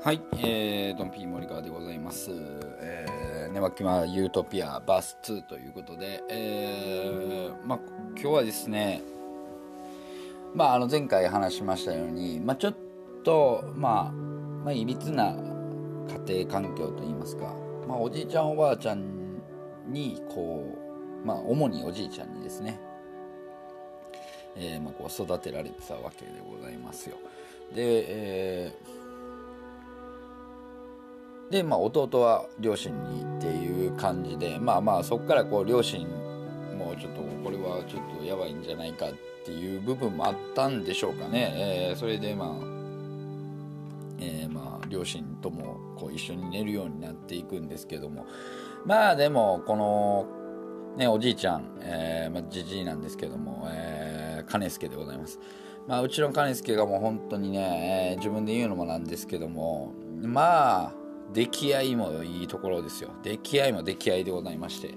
はい、えー、ドンピー森川でございます。えー、ねわきまユートピアバース2ということで、えー、まあ今日はですね、まああの前回話しましたように、まあちょっとまあまあいびつな家庭環境といいますか、まあおじいちゃんおばあちゃんにこう、まあ主におじいちゃんにですね、えーまあ、こう育てられてたわけでございますよ。で、えーで、まあ、弟は両親にっていう感じでまあまあそこからこう両親もちょっとこれはちょっとやばいんじゃないかっていう部分もあったんでしょうかね、えー、それでまあ、えー、まあ両親ともこう一緒に寝るようになっていくんですけども。まあでもこのねおじいちゃん、えーまあ、じじいなんですけども、えー、金助でございます。まあうちの金助がもう本当にね、えー、自分で言うのもなんですけどもまあ出来合いもいいところですよ。出来合いも出来合いでございまして。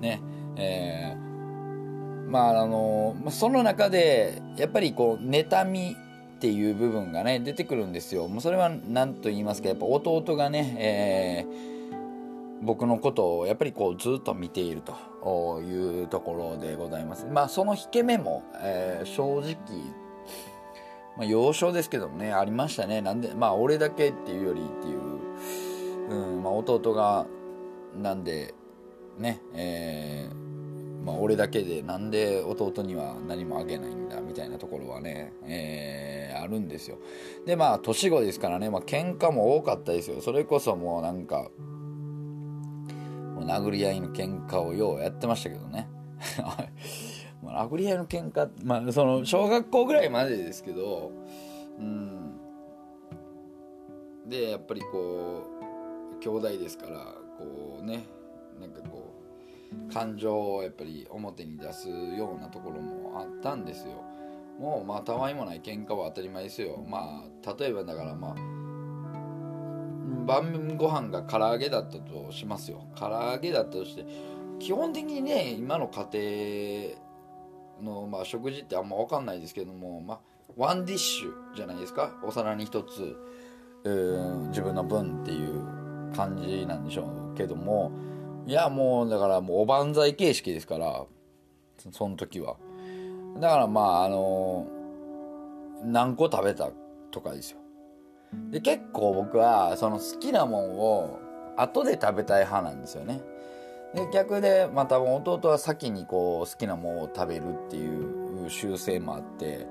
ね。えー、まああのその中でやっぱりこう妬みっていう部分がね出てくるんですよ。もうそれは何と言いますかやっぱ弟がね、えー、僕のことをやっぱりこうずっと見ているというところでございます。まあその引け目も、えー、正直まあ、幼少ですけどもねありましたね。なんでまあ俺だけっていうよりっていううんまあ、弟がなんでねえー、まあ、俺だけでなんで弟には何もあげないんだみたいなところはね、えー、あるんですよ。でまあ年子ですからね、まあ喧嘩も多かったですよ。それこそもうなんかもう殴り合いの喧嘩をようやってましたけどね。まあ殴り合いの喧嘩まあその小学校ぐらいまでですけどうん。でやっぱりこう兄弟ですからこうねなんかこう感情をやっぱり表に出すようなところもあったんですよ。もうまあたわいもない喧嘩は当たり前ですよ。まあ例えばだからまあ晩ご飯が唐揚げだったとしますよ。唐揚げだったとして基本的にね今の家庭の、まあ、食事ってあんま分かんないですけども、まあ、ワンディッシュじゃないですか。お皿に一つ自分の分っていう。感じなんでしょうけどもいやもうだからもうおばんざい形式ですからその時は。だからまああの何個食べたとかですよ。で結構僕はその好きなもんを後で食べたい派なんですよね。で逆でまた弟は先にこう好きなもんを食べるっていう習性もあって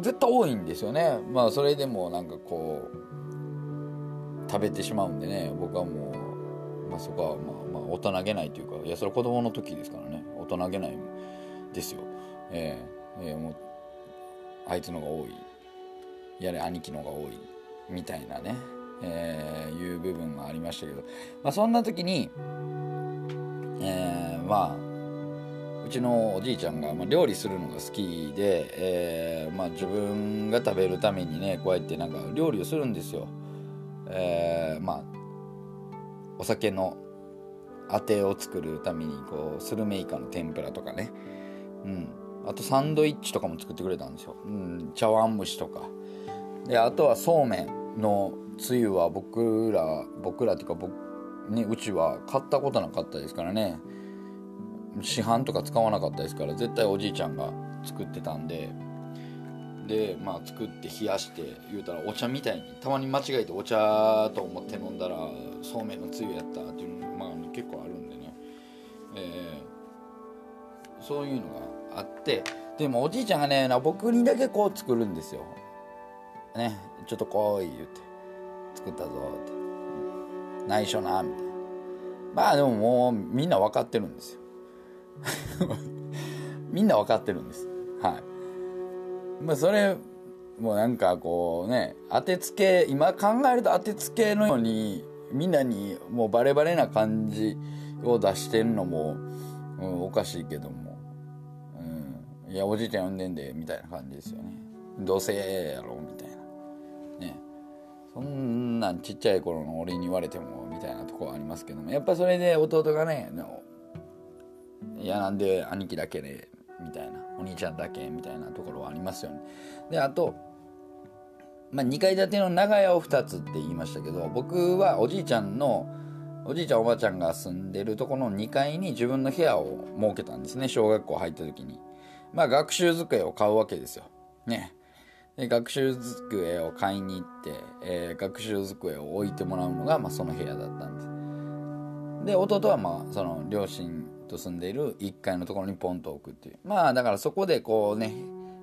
絶対多いんですよね。まあそれでもなんかこう食べてしまうんでね僕はもう、まあ、そこはまあまあ大人げないというかいやそれは子供の時ですからね大人げないですよ。えー、えー、もうあいつのが多い。やれ兄貴のが多いみたいなね、えー、いう部分がありましたけど、まあ、そんな時に、えー、まあうちのおじいちゃんが、まあ、料理するのが好きで、えーまあ、自分が食べるためにねこうやってなんか料理をするんですよ。えー、まあお酒のあてを作るためにこうスルメイカの天ぷらとかね、うん、あとサンドイッチとかも作ってくれたんですよ、うん、茶碗蒸しとか。であとはそうめんのつゆは僕ら僕らっていうか僕、ね、うちは買ったことなかったですからね。市販とか使わなかったですから絶対おじいちゃんが作ってたんで。でまあ作って冷やして言うたらお茶みたいにたまに間違えてお茶と思って飲んだらそうめんのつゆやったっていうのまあ結構あるんでね、えー、そういうのがあってでもおじいちゃんがね僕にだけこう作るんですよ。ねちょっと来い言って作ったぞって。内緒なみたいな。まあでももうみんな分かってるんですよ。みんな分かってるんです。はい。まあ、それ、もなんかこうね、当てつけ、今考えると当てつけのように、みんなにもうバレバレな感じを出してんのも、うん、おかしいけども、うん、いや、おじいちゃん呼んでんで、みたいな感じですよね。どうせやろ、みたいな。ね。そんなんちっちゃい頃の俺に言われても、みたいなとこはありますけども、やっぱそれで弟がね、いやなんで兄貴だけでみたいなお兄ちゃんだけみたいなところはありますよね。であとまあ、2階建ての長屋を2つって言いましたけど僕はおじいちゃんのおじいちゃんおばあちゃんが住んでるとこの2階に自分の部屋を設けたんですね小学校入った時に。まあ学習机を買うわけですよ。ね。で学習机を買いに行って、えー、学習机を置いてもらうのが、まあ、その部屋だったんです。で弟はまあその両親と住んでいる1階のところにポンと置くっていう。まあだからそこでこうね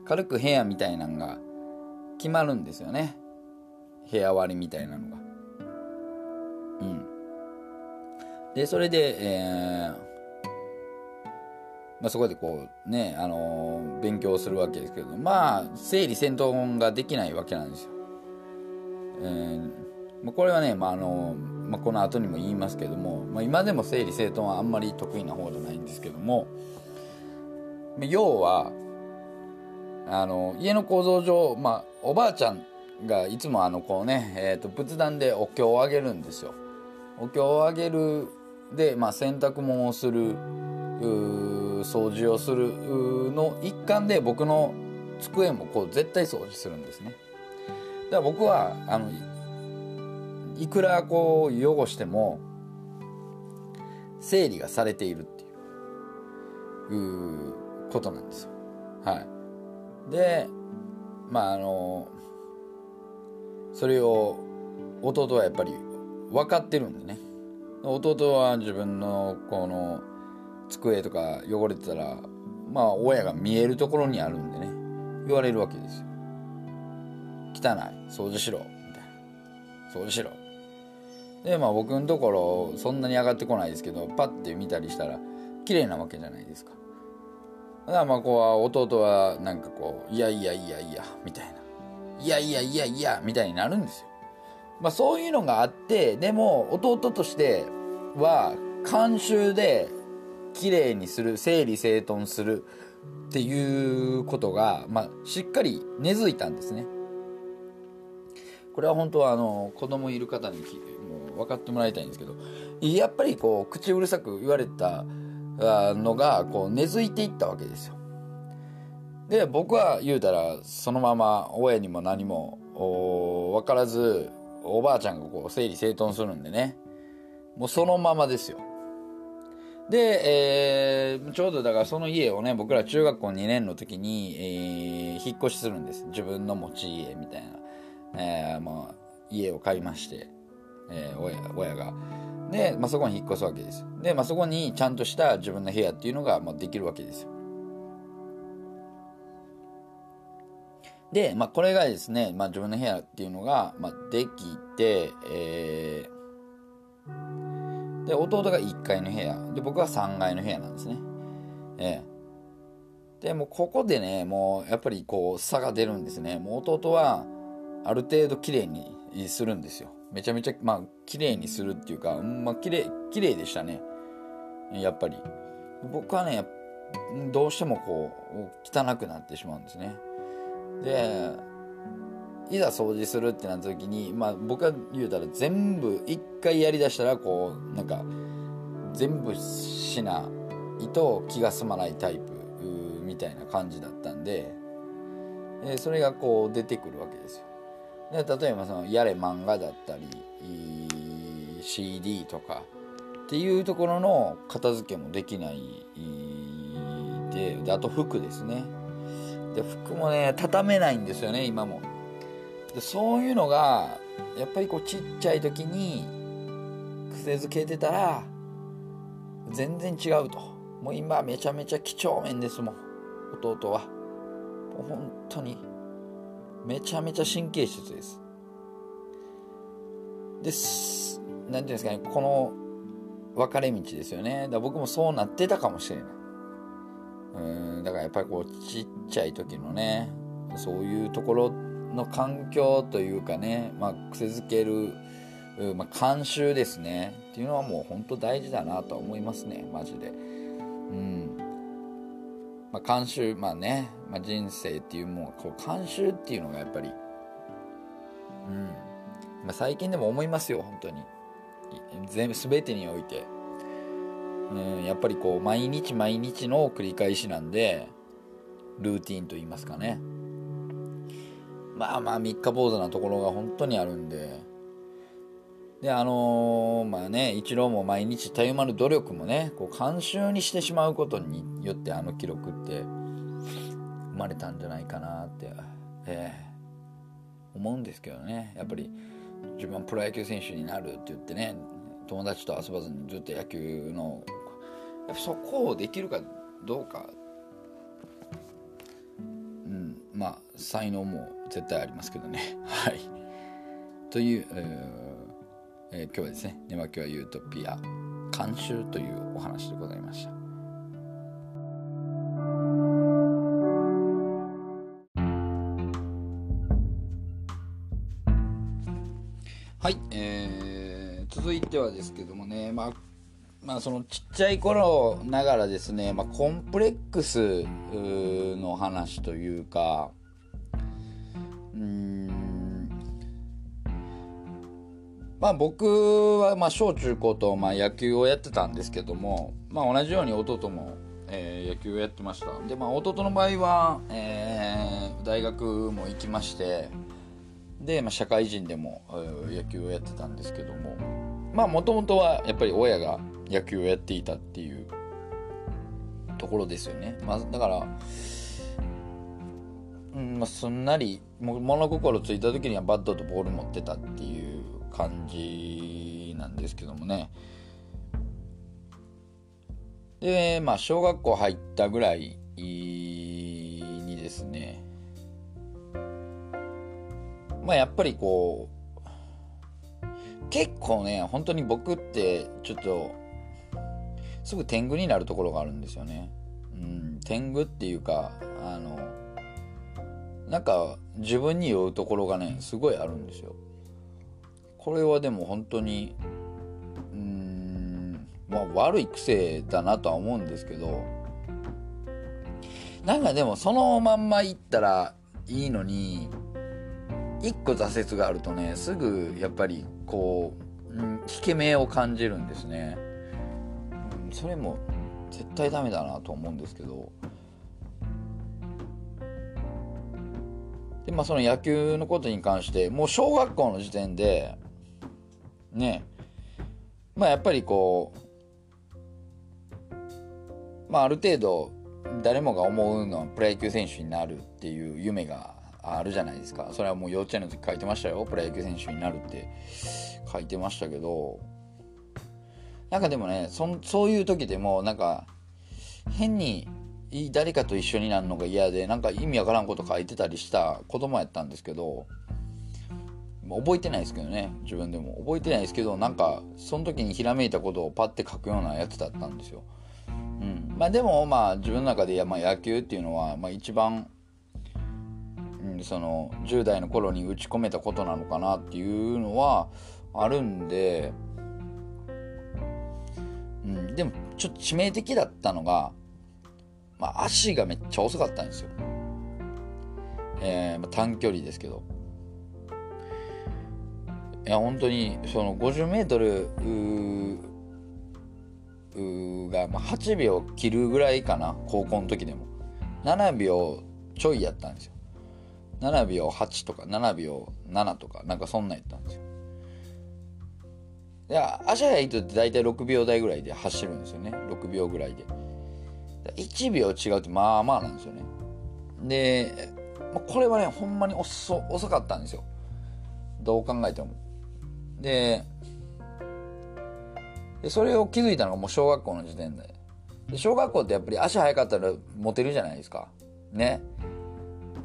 軽く部屋みたいなのが決まるんですよね。部屋割りみたいなのが。うん。でそれで、えーまあ、そこでこうね、あのー、勉強するわけですけどまあ整理整頓ができないわけなんですよ、えーま、これはね、まああのまあ、この後にも言いますけども、まあ、今でも整理整頓はあんまり得意な方じゃないんですけども要はあの家の構造上、まあ、おばあちゃんがいつもあのこうね、えー、と仏壇でお経をあげるんですよ。お経をあげるで、まあ、洗濯物をする掃除をするの一環で僕の机もこう絶対掃除するんですね。だから僕はあのいくらこう汚しても整理がされているっていうことなんですよ。はい。でまああのそれを弟はやっぱり分かってるんでね。弟は自分のこの机とか汚れてたらまあ親が見えるところにあるんでね。言われるわけですよ。汚い。掃除しろ。みたいな。掃除しろ。でまあ僕のところそんなに上がってこないですけどパッて見たりしたら綺麗なわけじゃないですか。だからまあこう弟はなんかこういやいやいやいやみたいな。いやいやいやいやみたいになるんですよ。まあそういうのがあってでも弟としては慣習で綺麗にする整理整頓するっていうことが、まあ、しっかり根付いたんですね。これは本当はあの子供いる方にも分かってもらいたいんですけどやっぱりこう口うるさく言われたのがこう根付いていったわけですよ。で僕は言うたらそのまま親にも何も分からずおばあちゃんがこう整理整頓するんでねもうそのままですよ。で、えー、ちょうどだからその家をね僕ら中学校2年の時に、えー、引っ越しするんです自分の持ち家みたいな、えーまあ、家を買いまして、えー、親親が。で、まあ、そこに引っ越すわけです。で、まあ、そこにちゃんとした自分の部屋っていうのが、まあ、できるわけですよ。で、まあ、これがですね、まあ、自分の部屋っていうのが、まあ、できて、えー、で、弟が1階の部屋、で、僕は3階の部屋なんですね。えー、で、もここでね、もうやっぱりこう差が出るんですね。もう弟はある程度綺麗にするんですよ。めちゃめちゃ、まあ、綺麗にするっていうか、まあ、綺麗、綺麗でしたね。やっぱり。僕はね、どうしてもこう、汚くなってしまうんですね。で、いざ掃除するってなった時に、まあ僕は言うたら全部、一回やりだしたらこう、なんか、全部しないと気が済まないタイプみたいな感じだったんで、それがこう出てくるわけですよ。で例えばそのやれ漫画だったり CD とかっていうところの片付けもできないでであと服ですね。で服もね畳めないんですよね今も。でそういうのがやっぱりこうちっちゃい時に癖づけてたら全然違うと。もう今めちゃめちゃ几帳面ですもん弟は。もう本当に。めちゃめちゃ神経質です。です、なんていうんですかね、この分かれ道ですよね。だ僕もそうなってたかもしれない。うん、だからやっぱりこう、ちっちゃい時のね、そういうところの環境というかね、まあ、癖づける、まあ、慣習ですね。っていうのはもう本当大事だなとは思いますね、マジで。うん。まあ、慣習、まあね、まあ、人生っていうもんこう慣習っていうのがやっぱり、うん、まあ、最近でも思いますよ、本当に。全部、全てにおいて。うん、やっぱりこう、毎日毎日の繰り返しなんで、ルーティンと言いますかね。まあまあ三日坊主なところが本当にあるんでであのー、まあね一郎も毎日たゆまぬ努力もねこう慣習にしてしまうことによってあの記録って生まれたんじゃないかなって、えー、思うんですけどね。やっぱり自分はプロ野球選手になるって言ってね友達と遊ばずにずっと野球のやっぱそこをできるかどうか。うんまあ才能も絶対ありますけどね。はい。という、えーえー、今日はですね「寝巻きはユートピア」監修というお話でございました。はい、えー、続いてはですけどもね、まあ、まあ、そのちっちゃい頃ながらですね、まあ、コンプレックスの話というか、まあ僕はまあ小中高とまあ野球をやってたんですけども、まあ同じように弟も、え、野球をやってました。で、まあ弟の場合は、えー、大学も行きまして、で、まあ、社会人でも野球をやってたんですけどももともとはやっぱり親が野球をやっていたっていうところですよね、まあ、だからうんまあ、すんなり物心ついた時にはバットとボール持ってたっていう感じなんですけどもねでまあ小学校入ったぐらいにですねまあやっぱりこう結構ね本当に僕ってちょっとすぐ天狗になるところがあるんですよね。うん、天狗っていうかあのなんか自分に酔うところがねすごいあるんですよ。これはでも本当にうんまあ悪い癖だなとは思うんですけどなんかでもそのまんまいったらいいのに一個挫折があるとねすぐやっぱりこう、うん、引け目を感じるんですね、うん、それも絶対ダメだなと思うんですけど。でまあその野球のことに関してもう小学校の時点でね。まあやっぱりこうまあある程度誰もが思うのはプロ野球選手になるっていう夢があるじゃないですか。それはもう幼稚園の時書いてましたよ。プロ野球選手になるって書いてましたけど。なんかでもねそそういう時でもなんか変に誰かと一緒になるのが嫌でなんか意味わからんこと書いてたりした子供やったんですけど。覚えてないですけどね自分でも覚えてないですけどなんかその時にひらめいたことをパッて書くようなやつだったんですよ。うんまあ、でもまあ自分の中で、まあ、野球っていうのは、まあ、一番うん、その10代の頃に打ち込めたことなのかなっていうのはあるんで、うん、でもちょっと致命的だったのが、まあ、足がめっちゃ遅かったんですよ。えー、ま、短距離ですけど。いや本当にその 50m が、まあ、8秒切るぐらいかな高校の時でも。7秒ちょいやったんですよ。7秒8とか7秒7とかなんかそんなんやったんですよ。いや足速い人って大体6秒台ぐらいで走るんですよね。6秒ぐらいで。1秒違うってまあまあなんですよね。でこれはねほんまに遅遅かったんですよ。どう考えても。ででそれを気づいたのがもう小学校の時点で。で小学校ってやっぱり足速かったらモテるじゃないですか。ね。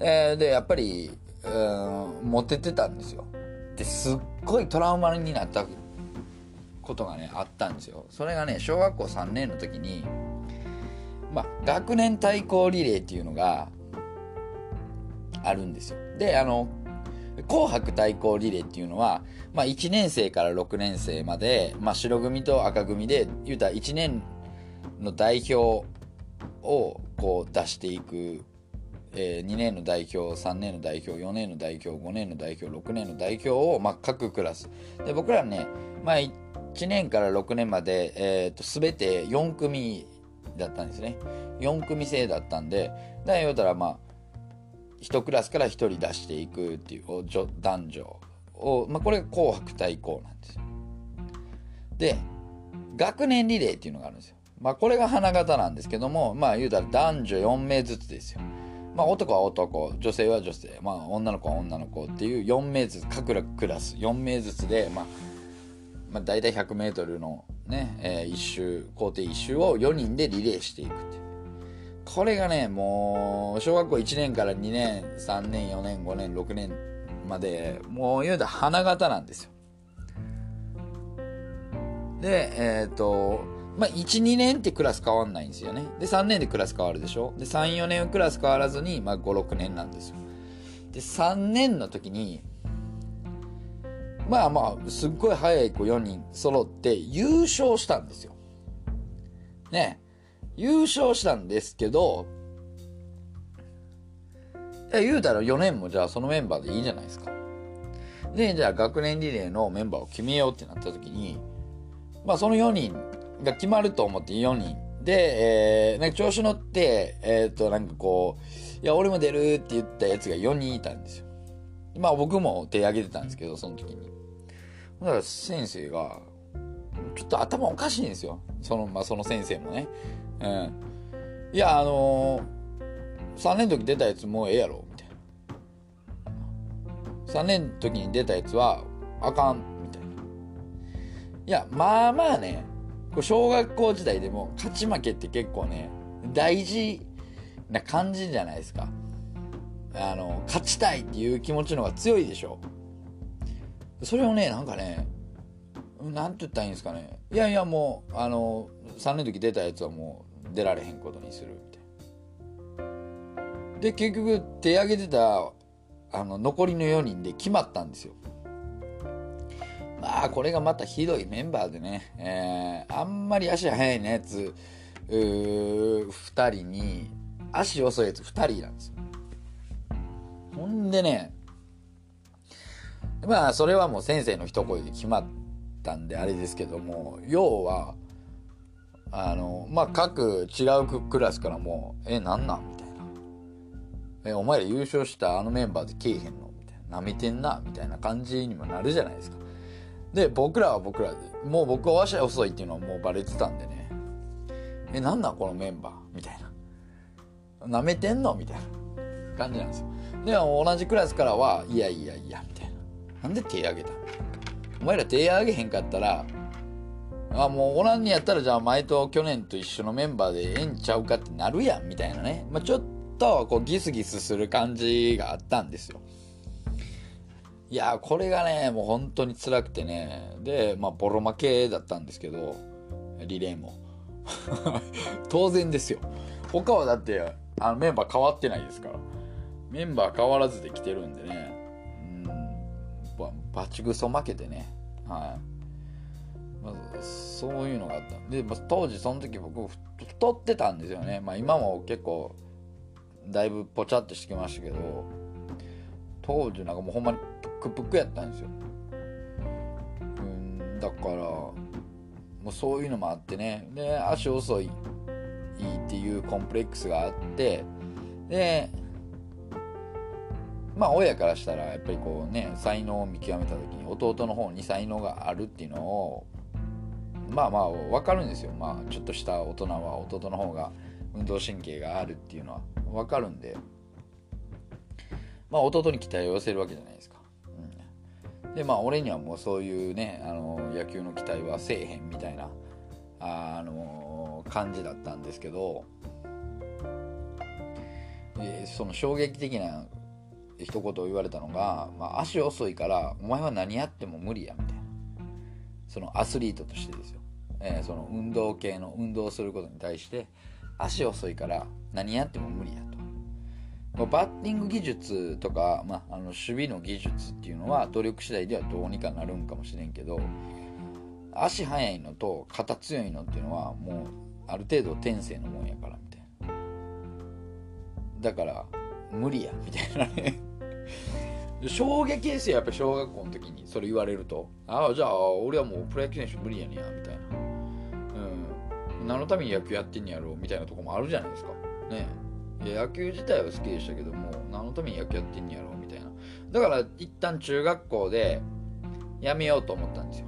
え、でやっぱり、うん、モテてたんですよ。ですっごいトラウマになったことがねあったんですよ。それがね小学校3年の時にまあ学年対抗リレーっていうのがあるんですよ。であの紅白対抗リレーっていうのは、まあ、1年生から6年生まで、まあ、白組と赤組で言うたら1年の代表をこう出していくえー、2年の代表3年の代表4年の代表5年の代表6年の代表を、まあ、各クラス。で僕らね、まあ、1年から6年まで、えーと、全て4組だったんですね。4組制だったんでだから言うたらまあ1クラスから1人出していくっていう男女を、まあ、これが紅白対抗なんですよ。で学年リレーっていうのがあるんですよ。まあこれが花形なんですけどもまあ言うたら男女4名ずつですよ。まあ男は男女性は女性、まあ、女の子は女の子っていう4名ずつ各クラス4名ずつで、まあ、まあ大体 100m のね、えー、1周工程1周を4人でリレーしていくっていう。これがねもう小学校1年から2年3年4年5年6年までもう言うたら花形なんですよ。でえっ、ー、とまあ12年ってクラス変わんないんですよね。で3年でクラス変わるでしょ？で34年クラス変わらずに、まあ、56年なんですよ。で3年の時にまあまあすっごい早い子4人揃って優勝したんですよ。ね優勝したんですけど、え、言うたら4年もじゃあそのメンバーでいいじゃないですか。で、じゃあ学年リレーのメンバーを決めようってなった時に、まあその4人が決まると思って4人で、えー、なんか調子乗って、えっ、と、なんかこう、いや、俺も出るって言ったやつが4人いたんですよ。まあ僕も手挙げてたんですけど、その時に。だから先生が、ちょっと頭おかしいんですよ。その、まあその先生もね。うん。いや、あのー、3年の時出たやつもうええやろ、みたいな。3年の時に出たやつはあかん、みたいな。いや、まあまあね、小学校時代でも勝ち負けって結構ね、大事な感じじゃないですか。あの、勝ちたいっていう気持ちの方が強いでしょ。それをね、なんかね、なんて言ったらいいんですかね。いやいや、もう、あの、3年の時出たやつはもう、出られへんことにするみたいな。で結局手挙げてたあの残りの4人で決まったんですよ。まあこれがまたひどいメンバーでね、えー、あんまり足速いやつ2人に足遅いやつ2人なんですよ。ほんでねまあそれはもう先生の一声で決まったんであれですけども要はあのまあ各違うクラスからも「えなんなん?」みたいな「えお前ら優勝したあのメンバーでけえへんの?」みたいな「なめてんな」みたいな感じにもなるじゃないですか。で僕らは僕らでもう僕は足遅いっていうのはもうバレてたんでね「えなんなんこのメンバー」みたいな「なめてんの?」みたいな。感じなんですよ。でも同じクラスからは「いやいやいや」みたいな「なんで手挙げた?」お前ら手挙げへんかったらあもうおらんにやったらじゃあ前と去年と一緒のメンバーでええんちゃうかってなるやんみたいなね、まあ、ちょっとこうギスギスする感じがあったんですよ。いやこれがねもう本当に辛くてね。でまあボロ負けだったんですけどリレーも。当然ですよ。他はだってあのメンバー変わってないですから。メンバー変わらずで来てるんでね。うんバチクソ負けてね。はい。そういうのがあった。で、まあ、当時その時僕太ってたんですよね。まあ今も結構だいぶぽちゃっとしてきましたけど当時なんかもうほんまにプックプクやったんですよ。うんだからもうそういうのもあってね。で足遅いっていうコンプレックスがあってでまあ親からしたらやっぱりこうね才能を見極めた時に弟の方に才能があるっていうのをまあまあ分かるんですよ。まあちょっとした大人は弟の方が運動神経があるっていうのは分かるんで。まあ弟に期待を寄せるわけじゃないですか、うん、でまあ俺にはもうそういうねあの野球の期待はせえへんみたいなあの感じだったんですけど、え、その衝撃的な一言を言われたのが、まあ、足遅いからお前は何やっても無理やみたいな。そのアスリートとしてですよ。えー、その運動系の運動することに対して足遅いから何やっても無理やと。バッティング技術とか、まあ、あの守備の技術っていうのは努力次第ではどうにかなるんかもしれんけど足速いのと肩強いのっていうのはもうある程度天性のもんやからみたいな。だから無理やみたいなね。衝撃ですよやっぱ小学校の時にそれ言われると。ああじゃあ俺はもうプロ野球選手無理やねやみたいな。何のために野球やってんやろうみたいなとこもあるじゃないですか。ね。いや野球自体は好きでしたけども何のために野球やってんやろうみたいな。だから一旦中学校でやめようと思ったんですよ。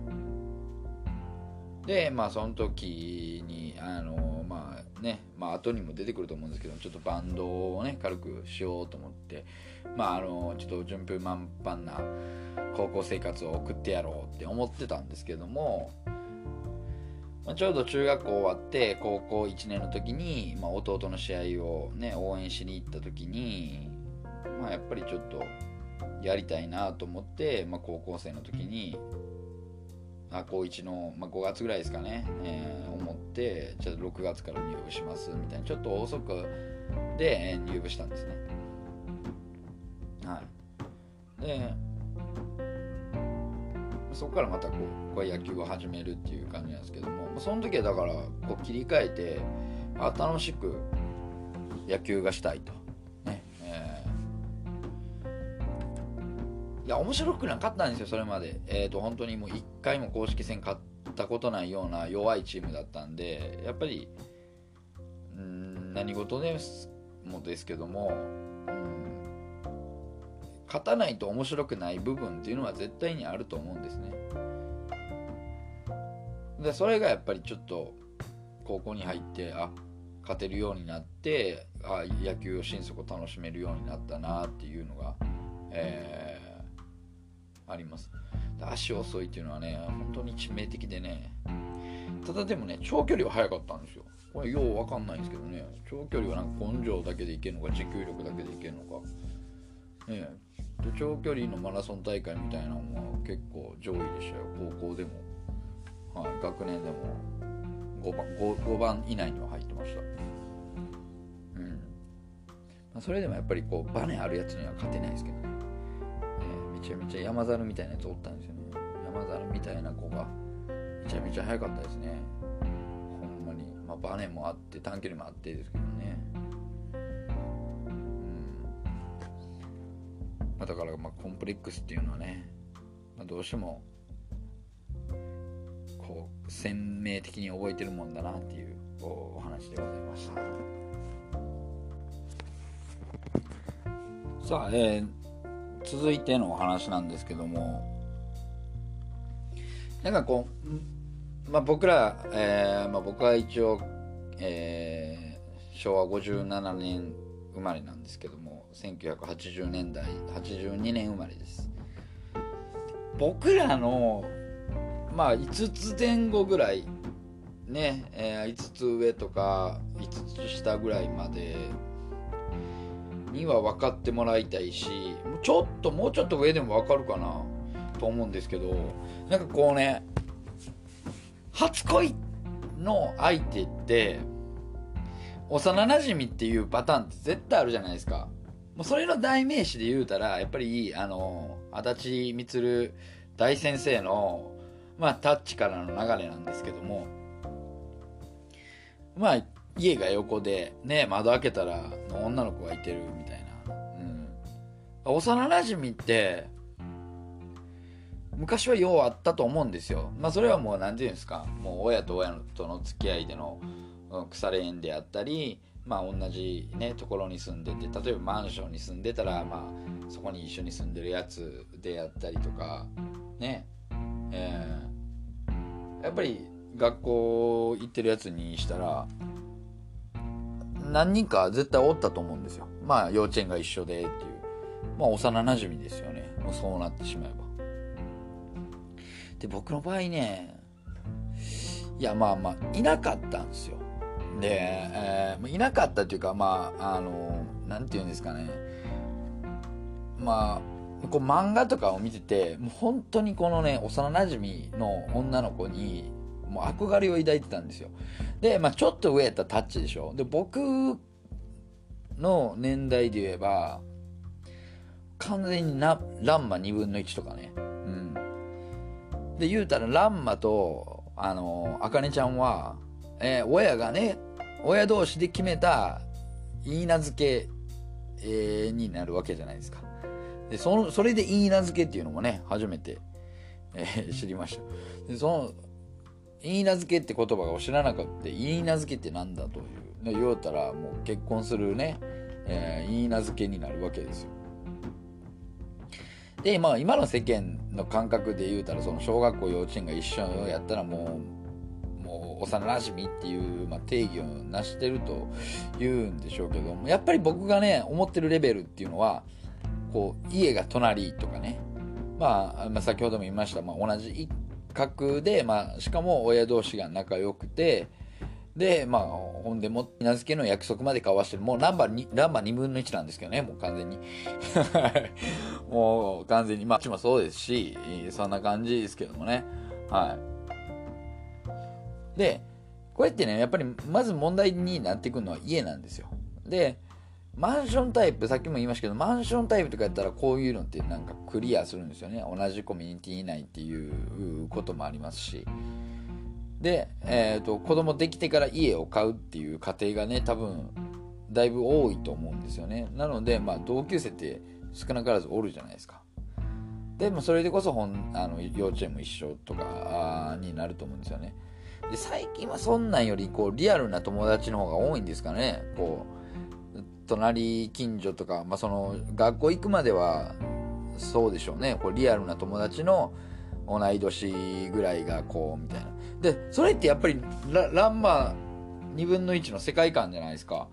でまあその時にあのまあねまあ後にも出てくると思うんですけどちょっとバンドをね軽くしようと思ってまああのちょっと順風満帆な高校生活を送ってやろうって思ってたんですけども、まあ、ちょうど中学校終わって高校1年の時に、まあ、弟の試合をね応援しに行った時にまあやっぱりちょっとやりたいなと思って、まあ、高校生の時にあ高1の、まあ、5月ぐらいですかね、えー、思ってちょっと6月から入部しますみたいなちょっと遅くで入部したんですね。はい。でそこからまたこうこう野球を始めるっていう感じなんですけどもその時はだからこう切り替えてあ楽しく野球がしたいと。ね。えー、いや面白くなかったんですよそれまで。えっ、ー、と本当にもう1回も公式戦勝ったことないような弱いチームだったんでやっぱりうん何事でもですけども勝たないと面白くない部分っていうのは絶対にあると思うんですね。でそれがやっぱりちょっと高校に入ってあ勝てるようになってあ野球を心底楽しめるようになったなっていうのが、えー、あります。足遅いっていうのはね本当に致命的でね。ただでもね長距離は速かったんですよ。これよう分かんないんですけどね。長距離はなんか根性だけでいけるのか持久力だけでいけるのか。ね長距離のマラソン大会みたいなのは結構上位でしたよ。高校でも、はい、学年でも5番 5, 5番以内には入ってました。うん。ま、それでもやっぱりこうバネあるやつには勝てないですけどね、えー、めちゃめちゃ山猿みたいなやつおったんですよね。山猿みたいな子がめちゃめちゃ速かったですね。ほんまに、まあ、バネもあって短距離もあってですけどね。まあ、だからまあコンプレックスっていうのはね、まあ、どうしてもこう鮮明的に覚えてるもんだなっていうお話でございました。さあ、えー、続いてのお話なんですけどもなんかこう、まあ、僕ら、えーまあ、僕は一応、えー、昭和57年生まれなんですけども1980年代82年生まれです僕らのまあ5つ前後ぐらいね、えー、5つ上とか5つ下ぐらいまでには分かってもらいたいしちょっともうちょっと上でも分かるかなと思うんですけどなんかこうね初恋の相手って幼なじみっていうパターンって絶対あるじゃないですか。もうそれの代名詞で言うたら、やっぱり、あの、足立満大先生の、まあ、タッチからの流れなんですけども、まあ、家が横で、ね、窓開けたら女の子がいてるみたいな。うん。幼なじみって、昔はようあったと思うんですよ。まあ、それはもう、何て言うんですか、もう親と親との付き合いでの、腐れ縁であったり、まあ、同じ、ね、ところに住んでて例えばマンションに住んでたら、まあ、そこに一緒に住んでるやつであったりとかねえー、やっぱり学校行ってるやつにしたら何人か絶対おったと思うんですよ。まあ幼稚園が一緒でっていう。まあ幼なじみですよね。もうそうなってしまえば。で僕の場合ねいやまあまあいなかったんですよ。で、えー、いなかったっていうかまああのなんて言うんですかね。まあこう漫画とかを見ててもう本当にこのね幼なじみの女の子にもう憧れを抱いてたんですよ。で、まあ、ちょっと上やったらタッチでしょ。で僕の年代で言えば完全になランマ2分の1とかね。うん。で言うたらランマとあのあかねちゃんはえー、親がね、親同士で決めた言い名付け、えー、になるわけじゃないですか。でそのそれで言い名付けっていうのもね、初めて、えー、知りました。でその言い名付けって言葉を知らなかった言い名付けって何だという。言うたらもう結婚するね、えー、いい名付けになるわけですよ。で、まあ、今の世間の感覚で言うたらその小学校幼稚園が一緒やったらもう幼なじみっていう、まあ、定義を成してると言うんでしょうけどもやっぱり僕がね思ってるレベルっていうのはこう家が隣とかね、まあ、まあ先ほども言いました、まあ、同じ一角で、まあ、しかも親同士が仲良くてで、まあ、ほんでも、名付けの約束まで交わしてる。もうナンバー2、ナンバー2分の1なんですけどね、もう完全に。もう完全に、まあ、ちもそうですし、そんな感じですけどもね。はい。で、こうやってね、やっぱりまず問題になってくるのは家なんですよ。で、マンションタイプ、さっきも言いましたけど、マンションタイプとかやったらこういうのってなんかクリアするんですよね。同じコミュニティ内っていうこともありますし。で、えーと、子供できてから家を買うっていう家庭がね多分だいぶ多いと思うんですよねなので、まあ、同級生って少なからずおるじゃないですかでもそれでこそ本あの幼稚園も一緒とかになると思うんですよねで最近はそんなんよりこうリアルな友達の方が多いんですかね。こう隣近所とか、まあ、その学校行くまではそうでしょうね。こうリアルな友達の同い年ぐらいがこうみたいな。でそれってやっぱりランマ2分の1の世界観じゃないですか。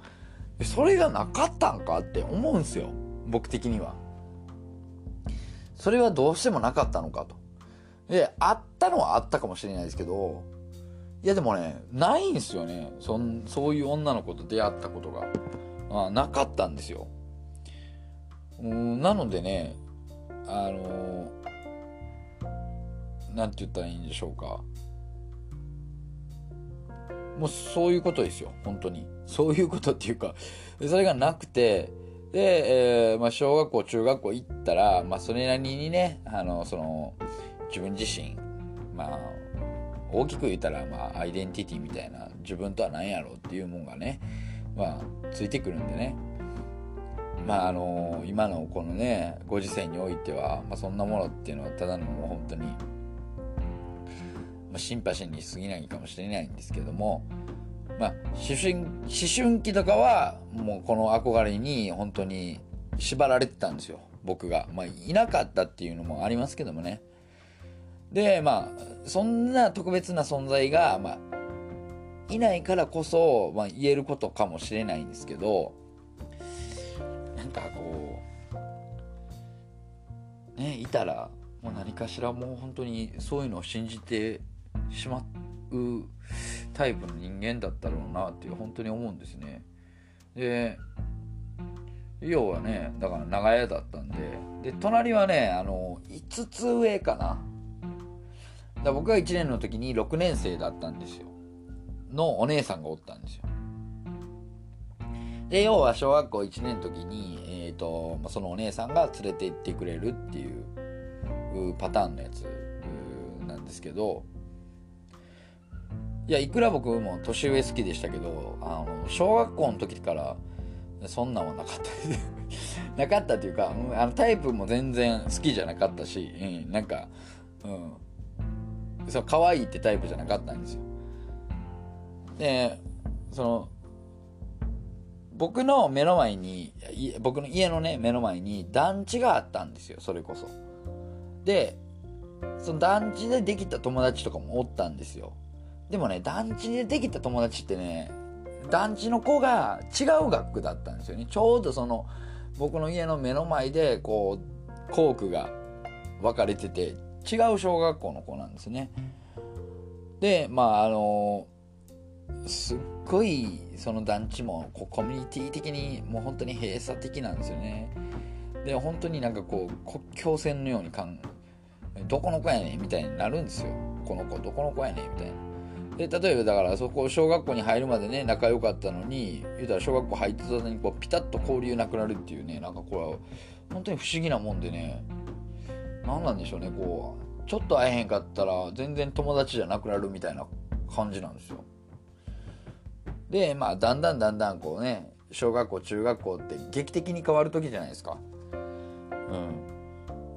それがなかったんかって思うんすよ。僕的には。それはどうしてもなかったのかと。であったのはあったかもしれないですけどいやでもねないんすよね。そんそういう女の子と出会ったことが。あなかったんですよ。うんなのでねあの何て言ったらいいんでしょうか。もうそういうことですよ本当に。そういうことっていうかそれがなくて。で、えー、まあ、小学校中学校行ったら、まあ、それなりにねあのその自分自身まあ大きく言ったら、まあ、アイデンティティみたいな自分とは何やろうっていうもんがね、まあ、ついてくるんでね。まああの今のこのねご時世においては、まあ、そんなものっていうのはただのもう本当にまあ、シンパシーに過ぎないかもしれないんですけども、まあ、思春思春期とかはもうこの憧れに本当に縛られてたんですよ僕が、まあ、いなかったっていうのもありますけどもね。でまあそんな特別な存在が、まあ、いないからこそ、まあ、言えることかもしれないんですけどなんかこうねいたらもう何かしらもう本当にそういうのを信じてしまうタイプの人間だったろうなっていう本当に思うんですね。で要はねだから長屋だったんでで隣はねあの5つ上かな。だ僕が1年の時に6年生だったんですよ。のお姉さんがおったんですよ。で要は小学校1年の時に、えーと、そのお姉さんが連れて行ってくれるっていうパターンのやつなんですけど。いやいくら僕も年上好きでしたけどあの小学校の時からそんなんはなかった なかったっていうかあのタイプも全然好きじゃなかったし、うん、なんかうん。そう可愛いってタイプじゃなかったんですよ。でその僕の目の前に僕の家のね目の前に団地があったんですよそれこそ。でその団地でできた友達とかもおったんですよ。でもね、団地でできた友達ってね、団地の子が違う学区だったんですよね。ちょうどその、僕の家の目の前で、こう、校区が分かれてて、違う小学校の子なんですね。で、まあ、あの、すっごい、その団地も、こう、コミュニティ的に、もう本当に閉鎖的なんですよね。で、本当になんかこう、国境線のようにかん、どこの子やねんみたいになるんですよ。この子、どこの子やねんみたいな。で例えばだからそこ小学校に入るまでね仲良かったのに言うたら小学校入ってたのにこうピタッと交流なくなるっていうねなんかこれは本当に不思議なもんでね何なんでしょうねこう。ちょっと会えへんかったら全然友達じゃなくなるみたいな感じなんですよ。でまあだんだんだんだんこうね小学校中学校って劇的に変わる時じゃないですか。うん。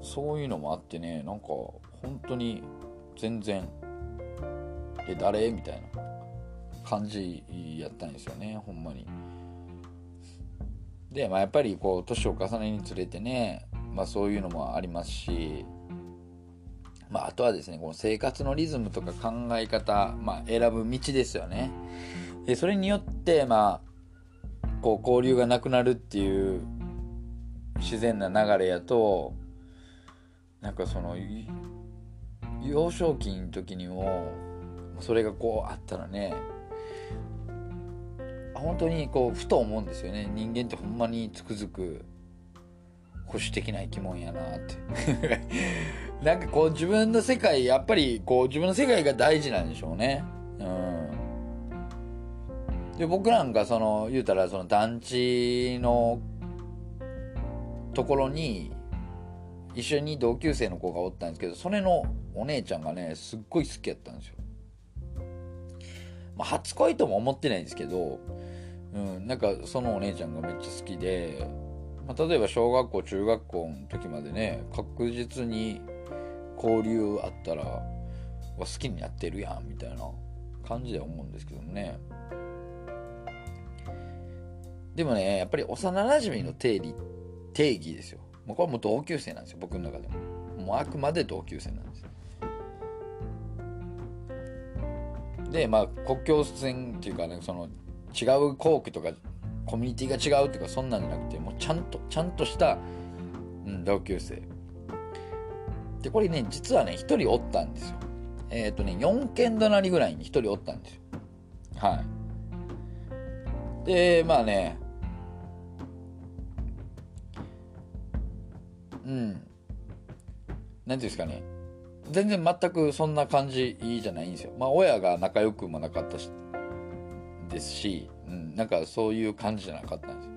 そういうのもあってねなんか本当に全然え誰？みたいな感じやったんですよねほんまに。で、まあ、やっぱりこう年を重ねにつれてね、まあ、そういうのもありますし、まあ、あとはですねこの生活のリズムとか考え方、まあ、選ぶ道ですよね。でそれによってまあこう交流がなくなるっていう自然な流れやとなんかその幼少期の時にもそれがこうあったらね本当にこうふと思うんですよね。人間ってほんまにつくづく保守的な生き物やなってなんかこう自分の世界やっぱりこう自分の世界が大事なんでしょうねうんで僕なんかその言うたらその団地のところに一緒に同級生の子がおったんですけどそれのお姉ちゃんがねすっごい好きやったんですよ、まあ、初恋とも思ってないんですけどうん、なんかそのお姉ちゃんがめっちゃ好きで、まあ、例えば小学校中学校の時までね確実に交流あったら好きになってるやんみたいな感じで思うんですけどもね。でもねやっぱり幼なじみの定理定義ですよ。もうこれもう同級生なんですよ僕の中でも。もうあくまで同級生なんですよ。でまあ国境線っていうかねその違う校区とかコミュニティが違うとかそんなんじゃなくてちゃんとちゃんとした、うん、同級生。でこれね実はね1人おったんですよ。えっ、ー、とね4軒隣ぐらいに1人おったんですよ。はい。でまあねうん。何ていうんですかね。全然全くそんな感じじゃないんですよ。まあ親が仲良くもなかったしですし、うん、なんかそういう感じじゃなかったんです。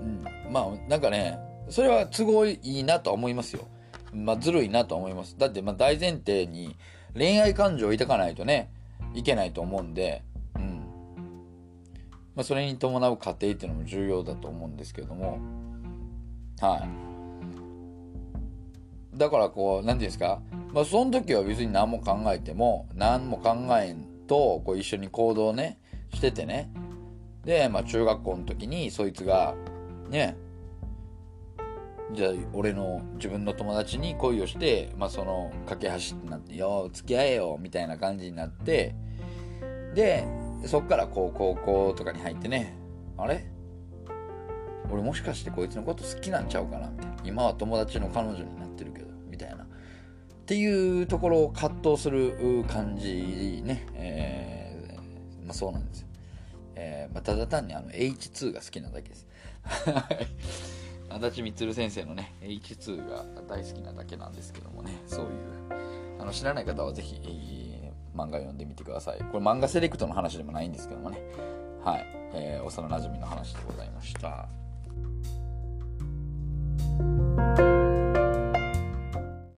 うん、まあなんかねそれは都合いいなと思いますよ。まあずるいなと思います。だってまあ大前提に恋愛感情を抱かないとねいけないと思うんで、うんまあ、それに伴う過程っていうのも重要だと思うんですけどもはい。だからこう何て言うんですか？まあその時は別に何も考えても何も考えんとこう一緒に行動ねしててねで、まあ、中学校の時にそいつがね。じゃあ俺の自分の友達に恋をして、まあ、その架け橋ってなって「よ付き合えよ」みたいな感じになってでそっからこう高校とかに入ってねあれ？俺もしかしてこいつのこと好きなんちゃうかな？みたいな。今は友達の彼女になってるけどみたいな。っていうところを葛藤する感じね、えー、まあ、そうなんですよ。えー、まあ、ただ単にあの H2 が好きなだけです。足立満先生のね H2 が大好きなだけなんですけどもねそういうあの知らない方は是非、えー、漫画読んでみてください。これ漫画セレクトの話でもないんですけどもね。はい、えー、幼なじみの話でございました。